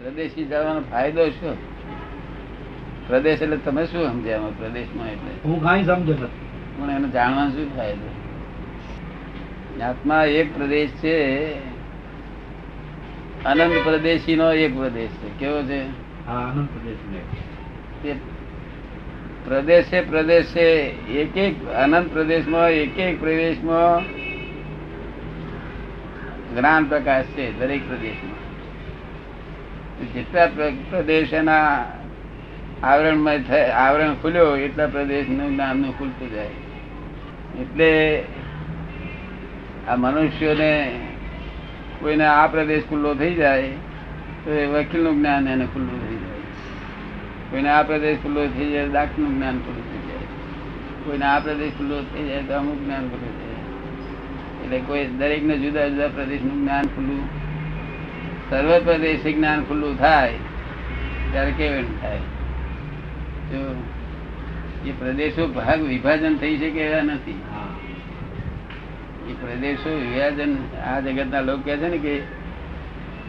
પ્રદેશી જવાનો ફાયદો શું? પ્રદેશ એટલે તમે શું સમજ્યા પ્રદેશમાં એટલે? હું કાંઈ સમજો પણ એને જાણવાનો શું ફાયદો? આત્મા એક પ્રદેશ છે અનંત પ્રદેશી નો એક પ્રદેશ છે. કેવો છે? પ્રદેશે પ્રદેશે એક એક અનંત પ્રદેશમાં એક એક પ્રદેશમાં જ્ઞાન પ્રકાશ છે દરેક પ્રદેશમાં. જેટલા પ્રદેશ એના આવરણમાં આવરણ ખુલ્યો એટલા પ્રદેશનું જ્ઞાનનું ખુલતું જાય. એટલે આ મનુષ્યોને કોઈને આ પ્રદેશ ખુલ્લો થઈ જાય, તો એ વકીલનું જ્ઞાન એને ખુલ્લું થઈ જાય. કોઈને આ પ્રદેશ ખુલ્લો થઈ જાય દાખલું જ્ઞાન ખુલ્લું થઈ જાય. કોઈને આ પ્રદેશ ખુલ્લો થઈ જાય, તો અમુક જ્ઞાન ખુલ્લું થઈ જાય. એટલે કોઈ દરેકને જુદા જુદા પ્રદેશનું જ્ઞાન ખુલ્લું સર્વ પ્રદેશ જ્ઞાન ખુલ્લું થાય ત્યારે કેવું થાય? જો એ પ્રદેશો ભાગ વિભાજન થઈ શકે એવા નથી. હા. એ પ્રદેશો વિભાજન આ જગતના લોકો કહે છે ને કે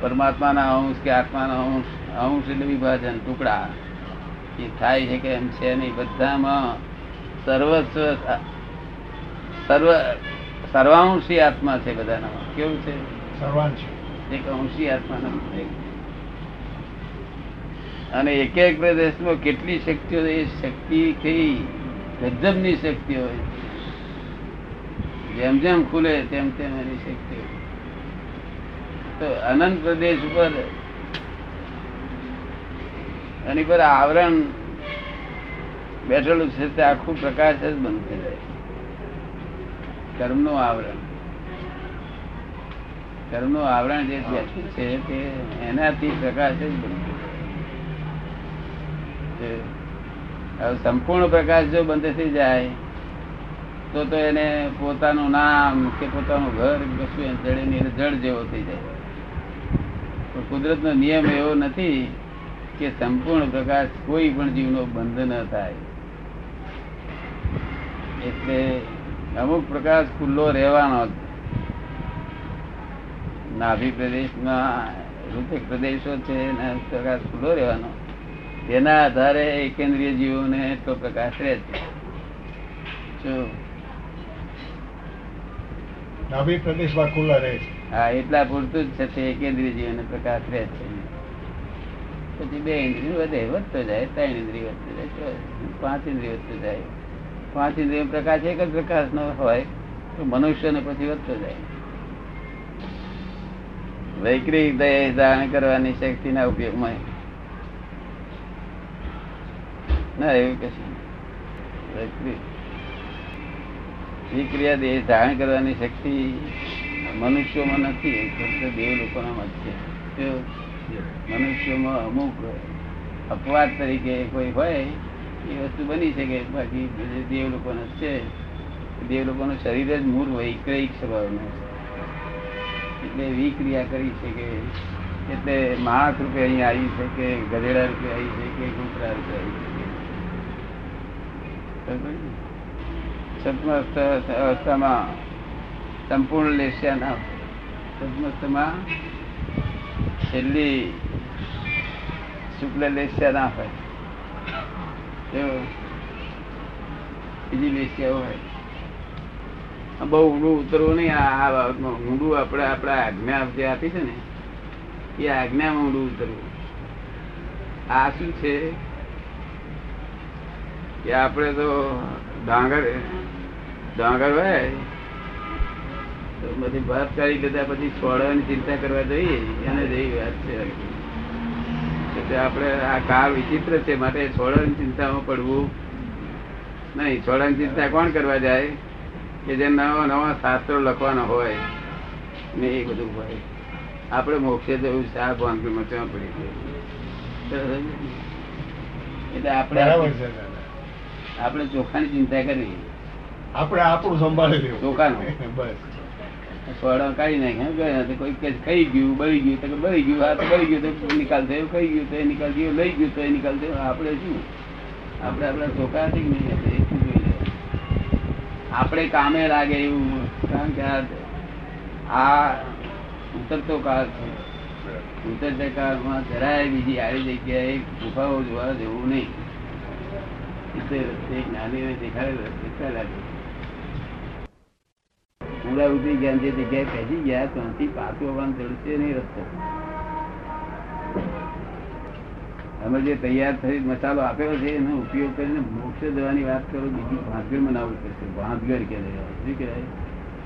પરમાત્માના અંશ કે આત્માના અંશ અંશ એટલે વિભાજન ટુકડા. એ થાય છે કે એમ છે નહીં. બધામાં સર્વસ્વ સર્વ સર્વાંશી આત્મા છે બધાના. કેવું છે? સર્વાંશ. એક અંશી આત્મા અને એક એક પ્રદેશમાં કેટલી શક્તિઓ એ શક્તિ કઈ ગજબની શક્તિ હોય. જેમ જેમ ખુલે તેમ તેમ એની શક્તિ તો અનંત પ્રદેશ ઉપર એની પર આવરણ બેઠેલું છે તે આખું પ્રકાશ જ બંધ થઈ જાય. કર્મનું આવરણ. કર્મનું આવરણ જે છે તે એનાથી પ્રકાશ જ હવે સંપૂર્ણ પ્રકાશ જો બંધ થઈ જાય, તો તો એને પોતાનું નામ કે પોતાનું ઘર કશું જડે જડ જેવો થઈ જાય કુદરતનો નિયમ એવો નથી કે સંપૂર્ણ પ્રકાશ કોઈ પણ જીવનો બંધ ન થાય એટલે અમુક પ્રકાશ ખુલ્લો રહેવાનો. નાભી પ્રદેશમાં રૂપક પ્રદેશો છે એના પ્રકાશ ખુલ્લો રહેવાનો. તેના આધારે કેન્દ્રીય જીવોને એટલો પ્રકાશ રહે છે. નાભી પ્રદેશમાં ખુલ્લા રહે છે. હા એટલા પૂરતું જ છે તે એકેન્દ્રિય જીવનને પ્રકાશ રહે છે. પછી બે ઇન્દ્રિય વધે વધતો જાય ત્રણ ઇન્દ્રિય વધતો જાય પાંચ ઇન્દ્રિય વધતો જાય. પાંચ ઇન્દ્રિય પ્રકાશ એક જ પ્રકાશ નો હોય તો મનુષ્યને પછી વધતો જાય. વૈક્રિક દેહ ધારણ કરવાની શક્તિ ના ઉપયોગમાં ના, એવું કશું વિક્રિયા ધારણ કરવાની શક્તિ મનુષ્યોમાં નથી ફક્ત દેવ લોકોનામાં જ છે. મનુષ્યોમાં અમુક અપવાદ તરીકે કોઈ હોય, એ વસ્તુ બની શકે, બાકી દેવ લોકોના છે દેવ લોકોનું શરીર જ મૂળ વૈક્રિક સ્વભાવનું છે. એટલે વિક્રિયા કરી છે કે એટલે માણસ રૂપે અહીં આવી છે કે ગધેડા રૂપે આવી છે કે કૂતરા રૂપે આવી છે? સત્મસ્ત અવસ્થામાં સંપૂર્ણ લેશિયા ના સત્મસ્તમાં છેલ્લી શુક્લ લેસ્યા ના હોય? બીજી લેસ્યા હોય બહુ ઊંડું ઉતરવું નહીં. આ ઊંડું આપણે આપણે આજ્ઞા જે આપી છે ને, એ આજ્ઞામાં ઊંડું ઉતરવું. આ શું છે? કે આપણે તો ડાંગર ડાંગર હોય, તો બધી ભાત કરી લીધા પછી છોડવાની ચિંતા કરવા જોઈએ. એને જેવી વાત છે. એટલે આપણે આ કાળ વિચિત્ર છે, માટે છોડવાની ચિંતામાં પડવું નહીં. છોડવાની ચિંતા કોણ કરવા જાય? કે જે નવા નવા શાસ્ત્રો લખવાના હોય ને એ બધું હોય. આપણે મોક્ષે જવું છે આ ભાંગમાં ત્યાં પડી ગયું. એટલે આપણે આપણે ચોખાની ચિંતા કરવી આપણે આપણું સંભાળી લેવું. ચોખાનું. બસ. સોડા કાઢી નાખે કોઈ ખાઈ ગયું બળી ગયું. તો બળી ગયું આ તો બળી ગયું. તો નિકાલ થયો ખાઈ ગયું તો એ નિકાલ થયો લઈ ગયું તો એ નિકાલ થયો. આપણે શું? આપણે આપણા ચોખા છે કે નહીં? આપણે કામે લાગે એવું કારણ કે આ ઉતરતો કાળ છે. ઉતરતા કાળમાં જરાય બીજી આવી જગ્યાએ ગુફાઓ જોવા જેવું નહીં. એટલે તે જ્ઞાનીને દેખાડેલો લાગે. ઊંડા ઉતરી ગયા જે જગ્યાએ પહોંચી ગયા ત્યાંથી પાછું આવવાનું જડશે નહીં રસ્તો. અમે જે તૈયાર થઈ મસાલો આપેલો છે એનો ઉપયોગ કરીને મોક્ષ દેવાની વાત કરો બીજી ભાંતગર મનાવવું પડશે. ભાંતગર કે શું કહેવાય?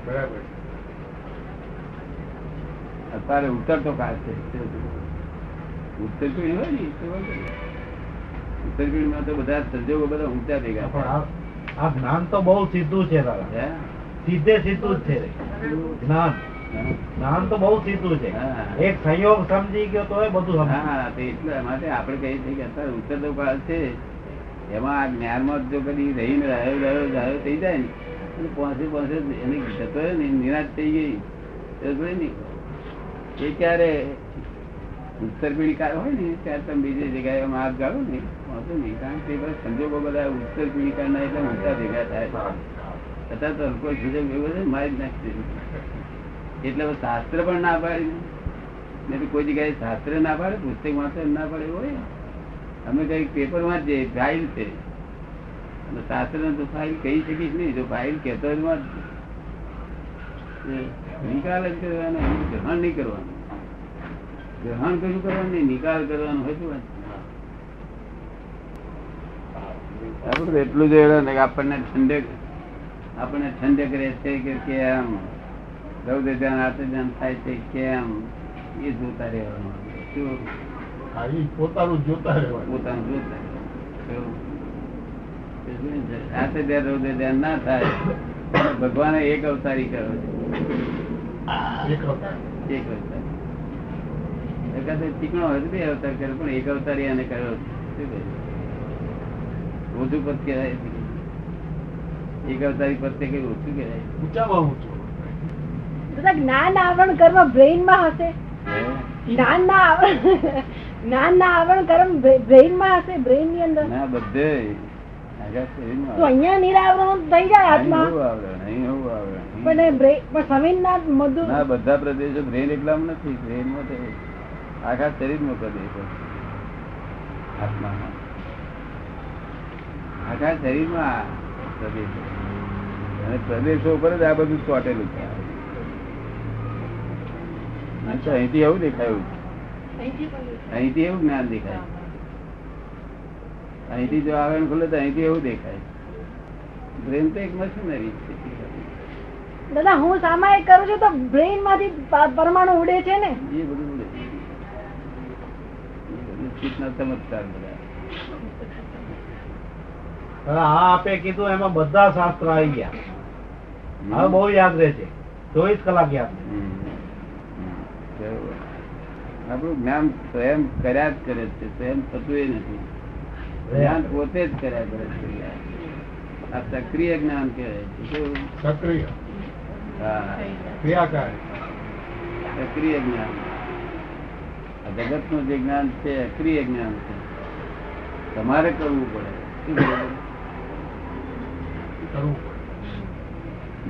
બરાબર. અત્યારે ઉતરતો કાળ છે. ઉત્તર પીઢી હોય ને તો માં ઉત્તર પીઢીમાં તો બધા સંજોગો બધા ઊંચા ભેગા પણ આ આ જ્ઞાન તો બહુ સીધું છે દાદા. સીધે સીધું જ છે. જ્ઞાન. જ્ઞાન તો બહુ સીધું છે. એક સંયોગ સમજી ગયો તો બધું હા એટલા માટે આપણે કહીએ છીએ કે અત્યારે ઉત્તર કાળ છે. એમાં આ જ્ઞાનમાં જો કદી રહીને રહ્યો રહ્યો રહ્યો થઈ જાય ને અને પહોંચે પહોંચે એને જતો ને નિરાશ થઈ ગઈ. એ ક્યારે ઉત્તર પીઢી કાળ હોય ને ત્યારે તમે બીજી જગ્યાએ માર્ગ જાઓ ને વાંધો નહીં. કારણ કે સંજોગો બધા ઉત્તર પીઢી કાળના એટલે ઊંચા ભેગા થાય. છતાં તો કોઈ સંજોગ એવો છે મારી જ નાખી દે એટલે શાસ્ત્ર પણ ના પાડે. કોઈ જગ્યાએ શાસ્ત્ર ના પાડે, પુસ્તક વાંચે ના પાડે હોય અમે કઈ પેપર વાંચીએ ફાઇલ છે. શાસ્ત્ર તો ફાઇલ કહી શકીશ નહીં, જો ફાઇલ કહેતો જ તો નિકાલ જ કરવાનો ગ્રહણ નહીં કરવાનું. ગ્રહણ કશું કરવાનું નિકાલ કરવાનો, હોય શું વાંચજો. એટલું જ આપણને ઠંડક આપણને ઠંડક રહે છે કે કેમ? રૌદ્ર ધ્યાન આત્મ ધ્યાન થાય છે કેમ? એ જોતા રહેવાનું શું? પોતાનું જોતા રહેવાનું. પોતાનું જોતા શું? તે શું છે? આત્મ ધ્યાન રૌદ્ર ધ્યાન ના થાય. ભગવાને એક અવતારી કર્યો એક વખત છે એક અવતાર. ચીકણો હોય બે અવતાર કર્યો પણ એક અવતારી એને કર્યો વધુ પદ કહેવાય એક અવતારી પદ તે કઈ ઓછું કહેવાય? ઊંચામાં ઊંચું. દાદા જ્ઞાન આવરણ કર્મ બ્રેઇનમાં હશે? જ્ઞાન ના આવરણ જ્ઞાન ના આવરણ કર્મ બ્રેઇનમાં હશે બ્રેઇનની અંદર. ના બધે. તો અહીંયા નિરાવરણ થઈ જાય આત્મા. પણ બ્રેઇન પણ સમીરનાથ મધુ ના બધા પ્રદેશો બ્રેન એકલામાં નથી બ્રેનમાં તો આખા નો પ્રદેશો આત્મામાં આખા શરીરમાં પ્રદેશો અને પ્રદેશો ઉપર જ આ બધું ચોટેલું છે. તો અહીંથી એવું? દેખાયું. અહીંથી એવું જ્ઞાન દેખાય? અહીંથી જો આવે ખુલે તો અહીંથી એવું દેખાય. બ્રેન તો એક મશીનરી છે. દાદા હું સામાયિક કરું છું તો બ્રેઇનમાંથી પરમાણુ ઉડે છે ને? એ બધું ચિત્તના ચમત્કાર બધા. હા આપે કીધું એમાં બધા શાસ્ત્ર આવી ગયા. હવે બહુ યાદ રહે છે ચોવીસ કલાક યાદ રહે. આપણું જ્ઞાન સ્વયં કર્યા જ કરે છે સ્વયં થતું એ નથી. જ્ઞાન પોતે જ કર્યા કરે છે. આ સક્રિય જ્ઞાન કહેવાય છે. સક્રિય. સક્રિય જ્ઞાન. જગતનું જે જ્ઞાન છે અક્રિય જ્ઞાન છે. તમારે કરવું પડે. શું?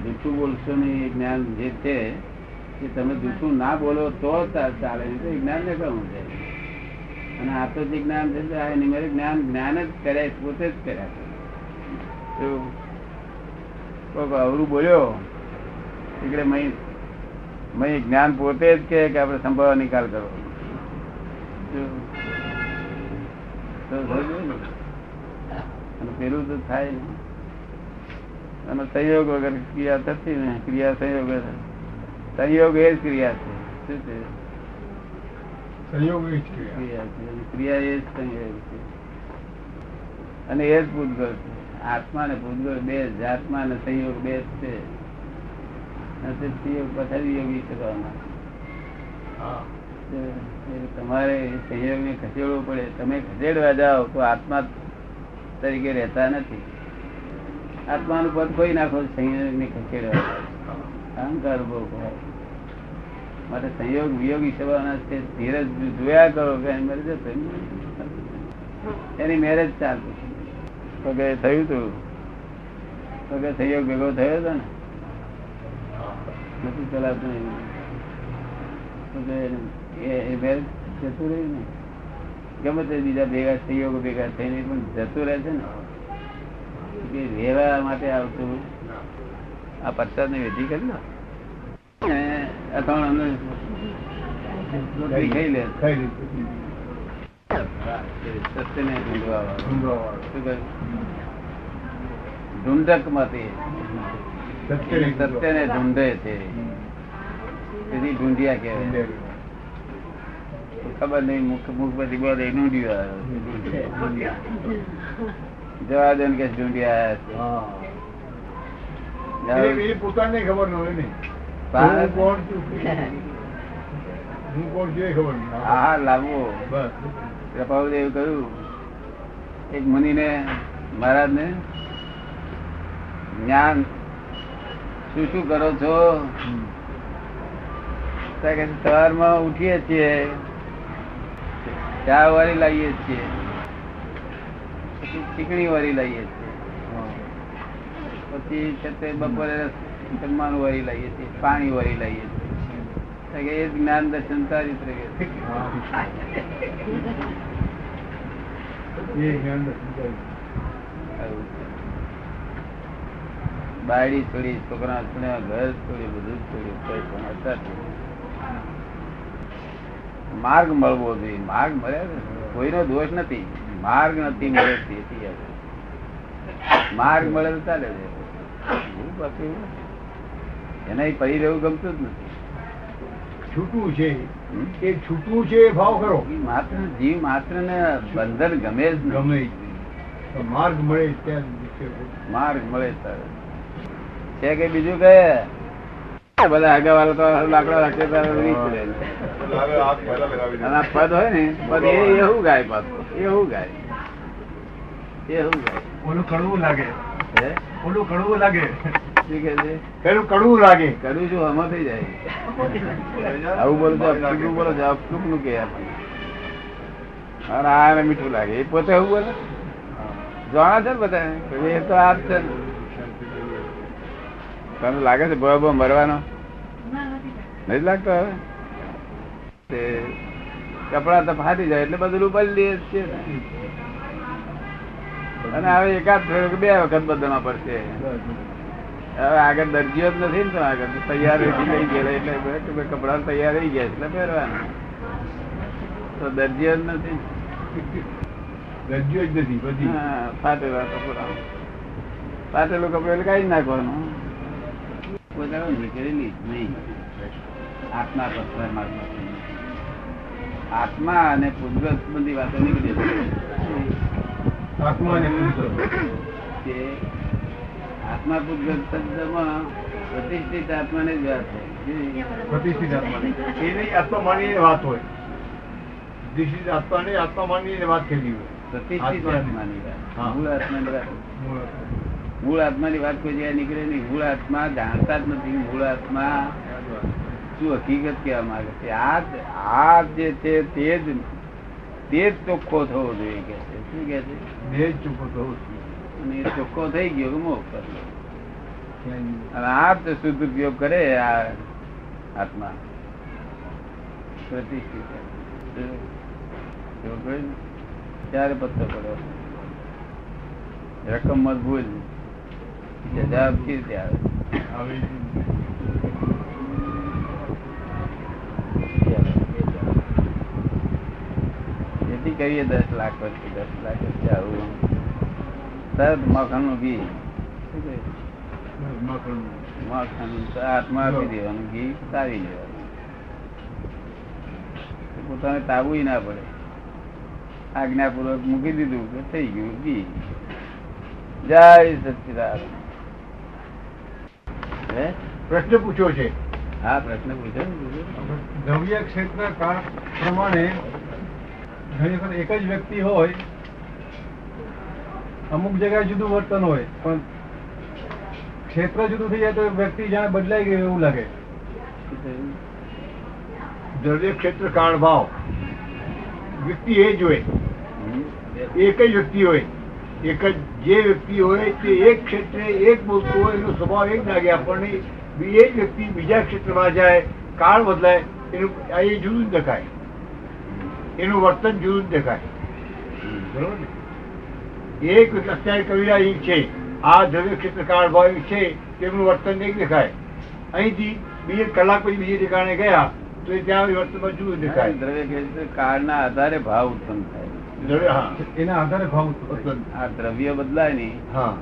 જૂઠું બોલશો એ જ્ઞાન જે છે તમે જૂઠું ના બોલો તો ચાલે. નહીં તો જ્ઞાન ને કહું છે અને આ તો જે જ્ઞાન છે આ નિમેરે જ્ઞાન જ્ઞાન જ કર્યા પોતે જ કર્યા કરે શું? અવરું બોલ્યો. એટલે મય મય જ્ઞાન પોતે જ કહે કે આપણે સંભાવ નિકાલ કરો. અને પેલું તો થાય. અને સહયોગ વગર ક્રિયા થતી ને ક્રિયા સહયોગ. સંયોગ એ જ ક્રિયા છે. શું છે? સંયોગ એ જ ક્રિયા. ક્રિયા છે. અને ક્રિયા એ જ સંયોગ છે. અને એ જ પૂતગળ છે. આત્મા ને ભૂતગળ બે જ આત્મા ને સંયોગ બે જ છે. સંયોગ પથારી યોગી કરવાના તમારે સંયોગ ને ખસેડવો પડે. તમે ખસેડવા જાઓ તો આત્મા તરીકે રહેતા નથી. આત્માનું પદ કોઈ નાખો સંયોગ ને ખસેડવા. અહંકાર ઊભો થાય. માટે સંયોગ વિયોગી થવાના છે ધીરજ જોયા કરો કે એની મેરેજ જ એની મેરેજ ચાલતું તો કે થયું તું. તો કે સંયોગ ભેગો થયો હતો ને? નથી ચલાવતું તો કે એ- મેરેજ જતું રહ્યું ને? ગમે તે બીજા ભેગા સંયોગો ભેગા થઈને પણ જતું રહે છે ને? રહેવા માટે આવતું આ પરસાદની વિધિ કરી ને? ઢૂંઢકમાંથી ઢૂંઢે છે. તેથી ઢૂંઢિયા કહેવાય. ખબર નહીં મુખ મુખ પછી બોલે ઢૂંઢ્યું જવા દે કે ઢૂંઢિયા એને પોતાને ખબર ન હોય ને. હું કોણ છું? હું કોણ છું એ ખબર નહીં. હા હા બસ. કૃપાળુદેવ કહ્યું. એક મુનિને મહારાજને જ્ઞાન શું શું કરો છો? સવારમાં ઉઠીએ છીએ. ચા વાળી લાવીએ છીએ. ચીકણી વાળી લાવીએ છીએ. પછી છે તે બપોરે જમવાનું વળી લાવીએ છીએ પાણી વાળી લઈએ છીએ. એ જ્ઞાન દર્શન ચારિત્ર. બાયડી છોડી છોકરા છોડ્યા ઘર છોડ્યું બધું છોડ્યું માર્ગ મળવો જોઈએ માર્ગ મળે કોઈનો દોષ નથી. માર્ગ નથી મળે માર્ગ મળે તો ચાલે છે. એના પડી રહેવું ગમતું જ નથી. છૂટવું છે. એ છૂટવું છે એ ભાવ કરો. માત્ર જીવ માત્ર ને બંધન ગમે જ ગમે માર્ગ મળે ત્યાં માર્ગ મળે ત્યારે. છે કે બીજું કે? બધા આગળ વાળા તો લાકડા રાખે પદ હોય ને પદ એ એવું ગાય પાછું એવું ગાય? એવું ગાય? ઓલું કડવું લાગે. હે? કડવું લાગે. શું કે છે? પેલું કડવું લાગે. કડવું શું હમો થઈ જાય? આવું બોલો કે અને આ મીઠું લાગે. એ પોતે એવું બોલે? જાણે છે ને બધા એ તો આ જ છે. તને લાગે છે ભય ભય મરવાનો? નથી લાગતો હવે? તે કપડા તો ફાટી જાય એટલે બધું બદલી દઈએ છીએ. અને હવે એકાદ બે વખત બદલવા પડશે. હવે આગળ દરજીઓ જ નથી ને આગળ તૈયાર રહી લઈ ગયેલા એટલે કપડા તૈયાર રહી ગયા એટલે પહેરવાના. તો દરજીઓ જ નથી. દરજીઓ જ નથી પછી હા, ફાટેલા કપડા. ફાટેલું કપડું એટલે કાઢી નાખવાનું. પોતાનું નીકળેલી જ નહીં. આત્મા પરમાત્મા આત્મા અને બધી વાતો નીકળી આત્મા અને આત્મા પૂર્વજ શબ્દમાં પ્રતિષ્ઠિત આત્માને જ વાત છે પ્રતિષ્ઠિત આત્માની. એની આત્મા વાત હોય. This is આત્માને વાત થયેલી હોય. પ્રતિષ્ઠિત આત્માની. આત્માની વાત. મૂળ આત્માની વાત. મૂળ આત્મા. મૂળ આત્માની વાત કોઈ જગ્યાએ નીકળે નહીં. મૂળ આત્મા જાણતા જ નથી. મૂળ આત્મા શું હકીકત કહેવા માંગે છે? આ આ જે છે તે જ તે ચોખ્ખો થવો જોઈએ કે છે? શું કે છે? દેહ ચોખ્ખો થવો અને એ ચોખ્ખો થઈ ગયો મોક્ષ અને આ તો શુદ્ધ ઉપયોગ કરે આ આત્મા. પ્રતિષ્ઠિત? ત્યારે પત્તો પડ્યો. રકમ મત ભૂલ. જવાબ કેવી રીતે આવે? કરીએ દસ લાખ પછી દસ લાખ પછી આવું. તરત મખણનું ઘી? મખણ તો આપી દેવાનું ઘી તારી લેવાનું. પોતાને તાબુ ના પડે. આજ્ઞાપૂર્વક મૂકી દીધું કે થઈ ગયું ઘી. જય સચિદાન હે? પ્રશ્ન પૂછ્યો છે. હા પ્રશ્ન પૂછ્યો. દ્રવ્ય ક્ષેત્ર પ્રમાણે ઘણી વખત એક જ વ્યક્તિ હોય, અમુક જગ્યાએ જુદું વર્તન હોય, પણ ક્ષેત્ર જુદું થઈ જાય તો વ્યક્તિ જ્યાં બદલાઈ ગયો એવું લાગે. દરેક ક્ષેત્ર કાળ ભાવ. વ્યક્તિ એ જ હોય. એક જ વ્યક્તિ હોય. એક જ જે વ્યક્તિ હોય તે એક ક્ષેત્રે એક બોલતું હોય, એનો સ્વભાવ એક લાગે આપણને. એ જ વ્યક્તિ બીજા ક્ષેત્રમાં જાય, કાળ બદલાય, એનું એ જુદું જ દેખાય. એનું વર્તન જુદું દેખાય. બરોબર ને? એક અત્યારે કવિરા છે આ દ્રવ્ય ક્ષેત્ર કાળ ભાવ છે તેમનું વર્તન નહીં દેખાય. અહીંથી બીજે કલાક પછી બીજે ઠેકાણે ગયા તો એ ત્યાં વર્તનમાં જુદું દેખાય. દ્રવ્ય ક્ષેત્ર કાળના આધારે ભાવ ઉત્પન્ન થાય. એના આધારે ભાવ ઉત્પન્ન. આ દ્રવ્ય બદલાય નહીં. હા.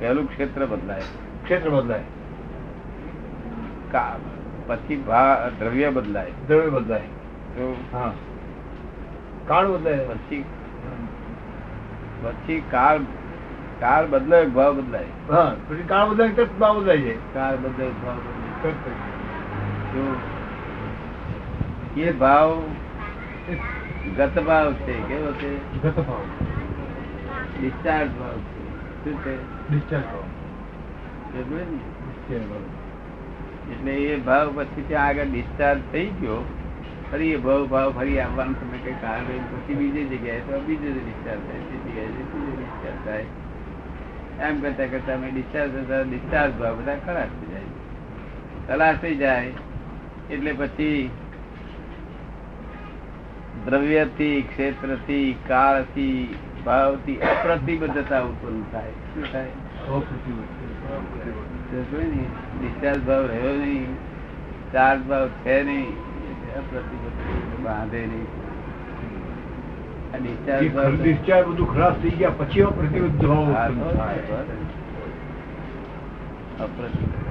પહેલું ક્ષેત્ર બદલાય. ક્ષેત્ર બદલાય. કા- પછી દ્રવ્ય બદલાય. દ્રવ્ય બદલાય. હા. કાળ બદલાય. પછી પછી કાળ કાળ બદલાય ભાવ બદલાય. હા પછી કાળ બદલાય ભાવ બદલાય જાય. કાળ બદલાય ભાવ બદલાય. એ ભાવ ગત ભાવ છે કેવો છે? ગત ભાવ ડિસ્ચાર્જ ભાવ છે. શું છે? ડિસ્ચાર્જ ભાવ? ડિસ્ચાર્જ ભાવ. એટલે એ ભાવ પછી ત્યાં આગળ ડિસ્ચાર્જ થઈ ગયો. ફરી એ ભાવ ભાવ ફરી આવવાનું તમે કઈ કારણ રહી પછી બીજી જગ્યાએ તો બીજી ડિસ્ચાર્જ થાય તે જગ્યાએ ત્રીજે ડિસ્ચાર્જ થાય. એમ કરતા કરતા અમે ડિસ્ચાર્જ થતા ડિસ્ચાર્જ ભાવ બધા ખરાબ થઈ જાય. ખલાસ થઈ જાય. એટલે પછી દ્રવ્યથી, ક્ષેત્રથી, કાળથી, ભાવથી અપ્રતિબદ્ધતા ઉત્પન્ન થાય. શું થાય? ડિસ્ચાર્જ ભાવ રહ્યો નહીં ચાર્જ ભાવ છે નહીં બાંધે નહીં આ discharge જે બધું ખરાબ થઈ ગયા પછી એમાં ભાવ હા, ઉત્પન્ન થાય. અપ્રતિબદ્ધ.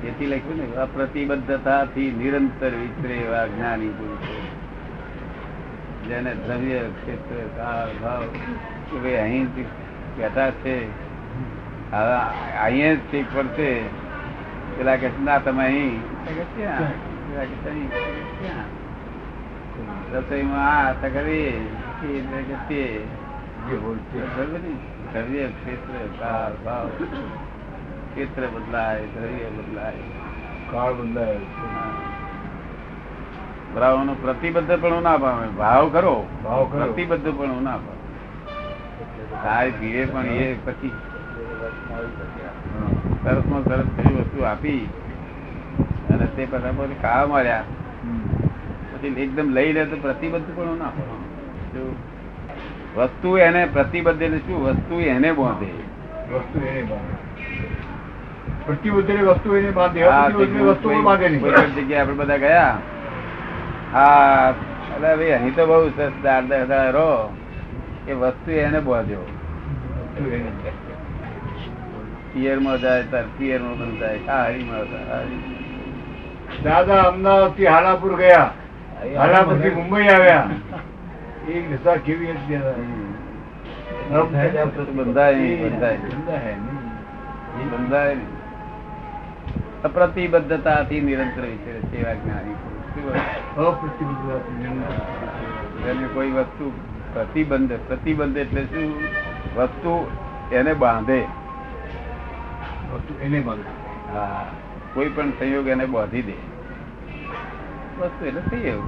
તેથી લખ્યું ને અપ્રતિબદ્ધતાથી નિરંતર વિચરે એવા જ્ઞાની પુરુષો જેને દ્રવ્ય ક્ષેત્ર કાળ ભાવ કે ભાઈ અહીં કહેતા છે હવે અહીંયા જ ઠીક પડશે. પેલા કે ના તમે અહીં? રસોઈમાં આ તો કરી તે. બરાબર? દ્રવ્ય ક્ષેત્ર કાળ ભાવ. ક્ષેત્ર બદલાય દ્રવ્ય બદલાય. કાળ બદલાય. ભાવનો પ્રતિબદ્ધ પણ ના પામે. ભાવ કરો. ભાવ પ્રતિબદ્ધ પણ ના પામે. સારી પીએ પણ એ પછી સરસમાં સરસ કઈ વસ્તુ આપી. અને તે બધા પછી ખાવા મળ્યા. પછી એકદમ લઈ લે તો પ્રતિબદ્ધ પણ ના વસ્તુ એને પ્રતિબદ્ધ એટલે શું? વસ્તુ એને બાંધે. વસ્તુ એને બાંધે. પ્રતિબદ્ધ વસ્તુ એને બાંધે. વસ્તુ બાંધે નહીં. જગ્યાએ આપણે બધા ગયા. હા અરે ભાઈ અહીં તો બહુ સરસ દાળ રહો. એ વસ્તુ એને બાંધ્યો. પિયરમાં જાય તાર પિયરમાં હારીમાં જાય હારી. દાદા અમદાવાદથી હાલાપુર ગયા. હાલાપુર. થી મુંબઈ આવ્યા. એક દશા કેવી હતી બંધાય બંધાય. બંધાય. અપ્રતિબદ્ધતાથી નિરંતર વિચરે જ્ઞાની. એને કોઈ વસ્તુ પ્રતિબંધ પ્રતિબંધ એટલે શું? વસ્તુ એને બાંધે. હા કોઈ પણ સંયોગ એને બાંધી દે. વસ્તુ એટલે એવું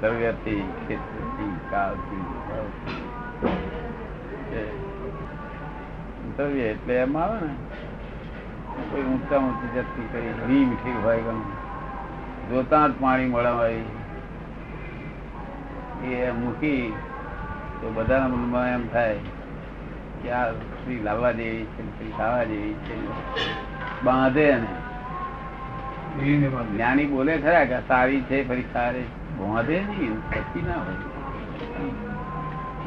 દ્રવ્યથી ક્ષેત્રથી કાળથી દ્રવ્ય એટલે એમ આવે ને કોઈ ઊંચા ઊંચી જતી કઈ ઘી મીઠી હોય ગમ. જોતા જ પાણી મળવાય. એ મૂકી તો બધાના મનમાં એમ થાય કે આ સ્ત્રી લાવવા જેવી છે ખાવા જેવી છે બાંધે એને જ્ઞાની બોલે ખરા કે સારી છે ફરી સારી બાંધે નહીં પછી ના હોય.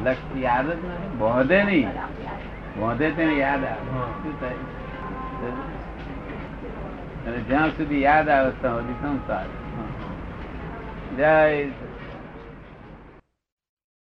લક્ષ યાદ જ નથી. બાંધે નહીં. બોંધે તેને યાદ આવે. શું થાય? અને જ્યાં સુધી યાદ આવે ત્યાં સુધી સંસાર. જય.